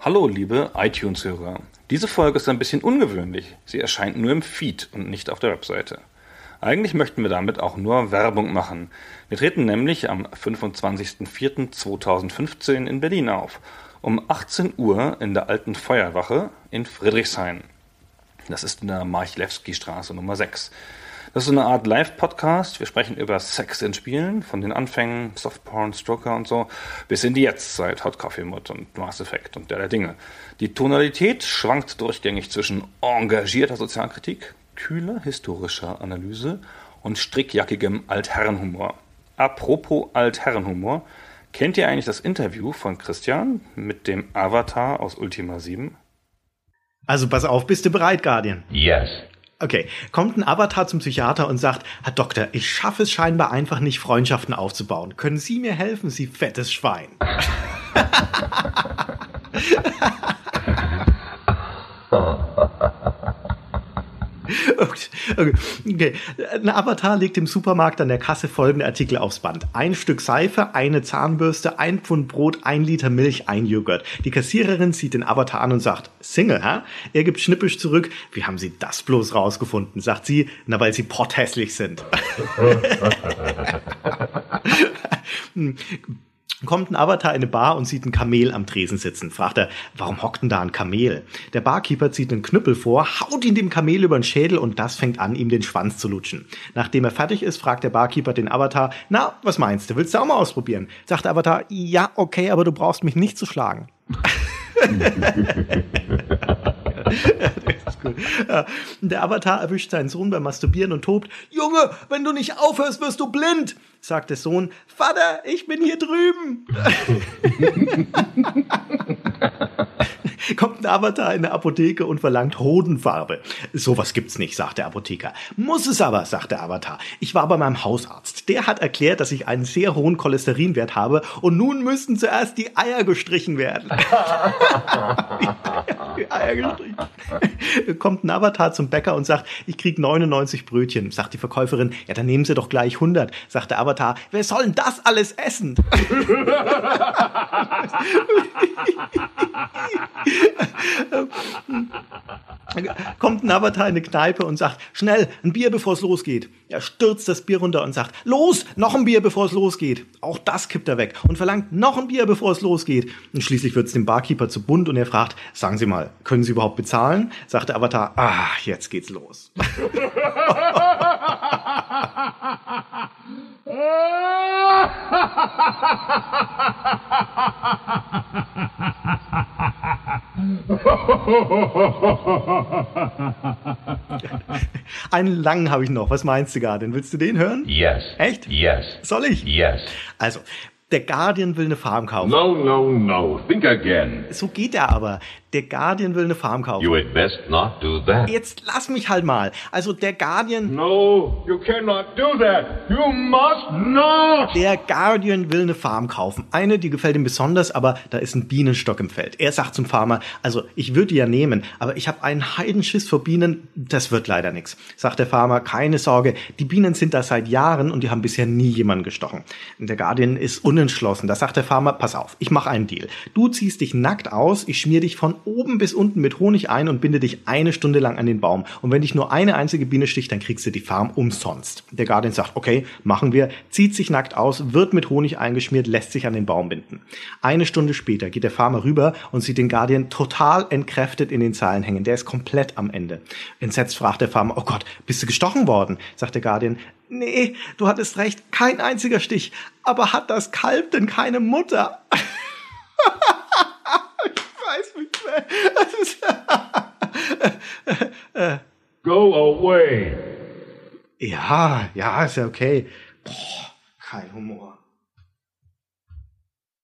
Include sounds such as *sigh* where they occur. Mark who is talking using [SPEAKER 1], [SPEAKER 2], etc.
[SPEAKER 1] Hallo, liebe iTunes-Hörer. Diese Folge ist ein bisschen ungewöhnlich. Sie erscheint nur im Feed und nicht auf der Webseite. Eigentlich möchten wir damit auch nur Werbung machen. Wir treten nämlich am 25.04.2015 in Berlin auf. Um 18 Uhr in der alten Feuerwache in Friedrichshain. Das ist in der Marchlewski-Straße Nummer 6. Das ist eine Art Live-Podcast. Wir sprechen über Sex in Spielen, von den Anfängen, Softporn, Stroker und so, bis in die Jetztzeit, Hot Coffee Mod und Mass Effect und der der Dinge. Die Tonalität schwankt durchgängig zwischen engagierter Sozialkritik, kühler historischer Analyse und strickjackigem Altherrenhumor. Apropos Altherrenhumor, kennt ihr eigentlich das Interview von Christian mit dem Avatar aus Ultima 7?
[SPEAKER 2] Also pass auf, bist du bereit, Guardian?
[SPEAKER 3] Yes.
[SPEAKER 2] Okay, kommt ein Avatar zum Psychiater und sagt, Herr Doktor, ich schaffe es scheinbar einfach nicht, Freundschaften aufzubauen. Können Sie mir helfen, Sie fettes Schwein? *laughs* *laughs* *laughs* Okay. okay. Ein Avatar legt im Supermarkt an der Kasse folgende Artikel aufs Band. Ein Stück Seife, eine Zahnbürste, ein Pfund Brot, ein Liter Milch, ein Joghurt. Die Kassiererin sieht den Avatar an und sagt, Single, hä? Er gibt schnippisch zurück, wie haben Sie das bloß rausgefunden? Sagt sie, na, weil Sie potthässlich sind. *laughs* *laughs* *laughs* Kommt ein Avatar in eine Bar und sieht ein Kamel am Tresen sitzen. Fragt er, warum hockt denn da ein Kamel? Der Barkeeper zieht einen Knüppel vor, haut ihn dem Kamel über den Schädel und das fängt an, ihm den Schwanz zu lutschen. Nachdem er fertig ist, fragt der Barkeeper den Avatar, na, was meinst du? Willst du auch mal ausprobieren? Sagt der Avatar, ja, okay, aber du brauchst mich nicht zu schlagen. *laughs* *laughs* ja, der Avatar erwischt seinen Sohn beim Masturbieren und tobt, Junge, wenn du nicht aufhörst, wirst du blind, sagt der Sohn, Vater, ich bin hier drüben. *laughs* Kommt ein Avatar in der Apotheke und verlangt Hodenfarbe. Sowas gibt's nicht, sagt der Apotheker. Muss es aber, sagt der Avatar. Ich war bei meinem Hausarzt. Der hat erklärt, dass ich einen sehr hohen Cholesterinwert habe und nun müssten zuerst die Eier gestrichen werden. *laughs* die Eier gestrichen. Kommt ein Avatar zum Bäcker und sagt, ich krieg 99 Brötchen. Sagt die Verkäuferin, ja, dann nehmen Sie doch gleich 100. Sagt der Avatar, wer soll denn das alles essen? *laughs* *laughs* Kommt ein Avatar in eine Kneipe und sagt, schnell, ein Bier, bevor es losgeht. Er stürzt das Bier runter und sagt, los, noch ein Bier, bevor es losgeht. Auch das kippt er weg und verlangt noch ein Bier, bevor es losgeht. Und schließlich wird es dem Barkeeper zu bunt und er fragt, sagen Sie mal, können Sie überhaupt bezahlen? Sagt der Avatar, ah, jetzt geht's los. *laughs* *laughs* Einen langen habe ich noch. Was meinst du, Guardian? Willst du den hören?
[SPEAKER 3] Yes.
[SPEAKER 2] Echt?
[SPEAKER 3] Yes.
[SPEAKER 2] Soll ich?
[SPEAKER 3] Yes.
[SPEAKER 2] Also, der Guardian will eine Farm kaufen.
[SPEAKER 3] No, no, no. Think again.
[SPEAKER 2] So geht er aber. Der Guardian will eine Farm kaufen.
[SPEAKER 3] You had best not do that.
[SPEAKER 2] Jetzt lass mich halt mal. Also der Guardian.
[SPEAKER 3] No, you cannot do that. You must not.
[SPEAKER 2] Der Guardian will eine Farm kaufen. Eine, die gefällt ihm besonders, aber da ist ein Bienenstock im Feld. Er sagt zum Farmer, also ich würde die ja nehmen, aber ich habe einen Heidenschiss vor Bienen, das wird leider nichts. Sagt der Farmer, keine Sorge, die Bienen sind da seit Jahren und die haben bisher nie jemanden gestochen. Und der Guardian ist unentschlossen. Da sagt der Farmer, pass auf, ich mache einen Deal. Du ziehst dich nackt aus, ich schmier dich von oben bis unten mit Honig ein und binde dich eine Stunde lang an den Baum. Und wenn dich nur eine einzige Biene sticht, dann kriegst du die Farm umsonst. Der Guardian sagt, okay, machen wir, zieht sich nackt aus, wird mit Honig eingeschmiert, lässt sich an den Baum binden. Eine Stunde später geht der Farmer rüber und sieht den Guardian total entkräftet in den Zeilen hängen. Der ist komplett am Ende. Entsetzt fragt der Farmer, oh Gott, bist du gestochen worden? Sagt der Guardian, nee, du hattest recht, kein einziger Stich. Aber hat das Kalb denn keine Mutter? *laughs* weiß nicht mehr. Ist, *laughs*
[SPEAKER 3] Go away.
[SPEAKER 2] ja, ja, ist ja okay. Boah, kein Humor.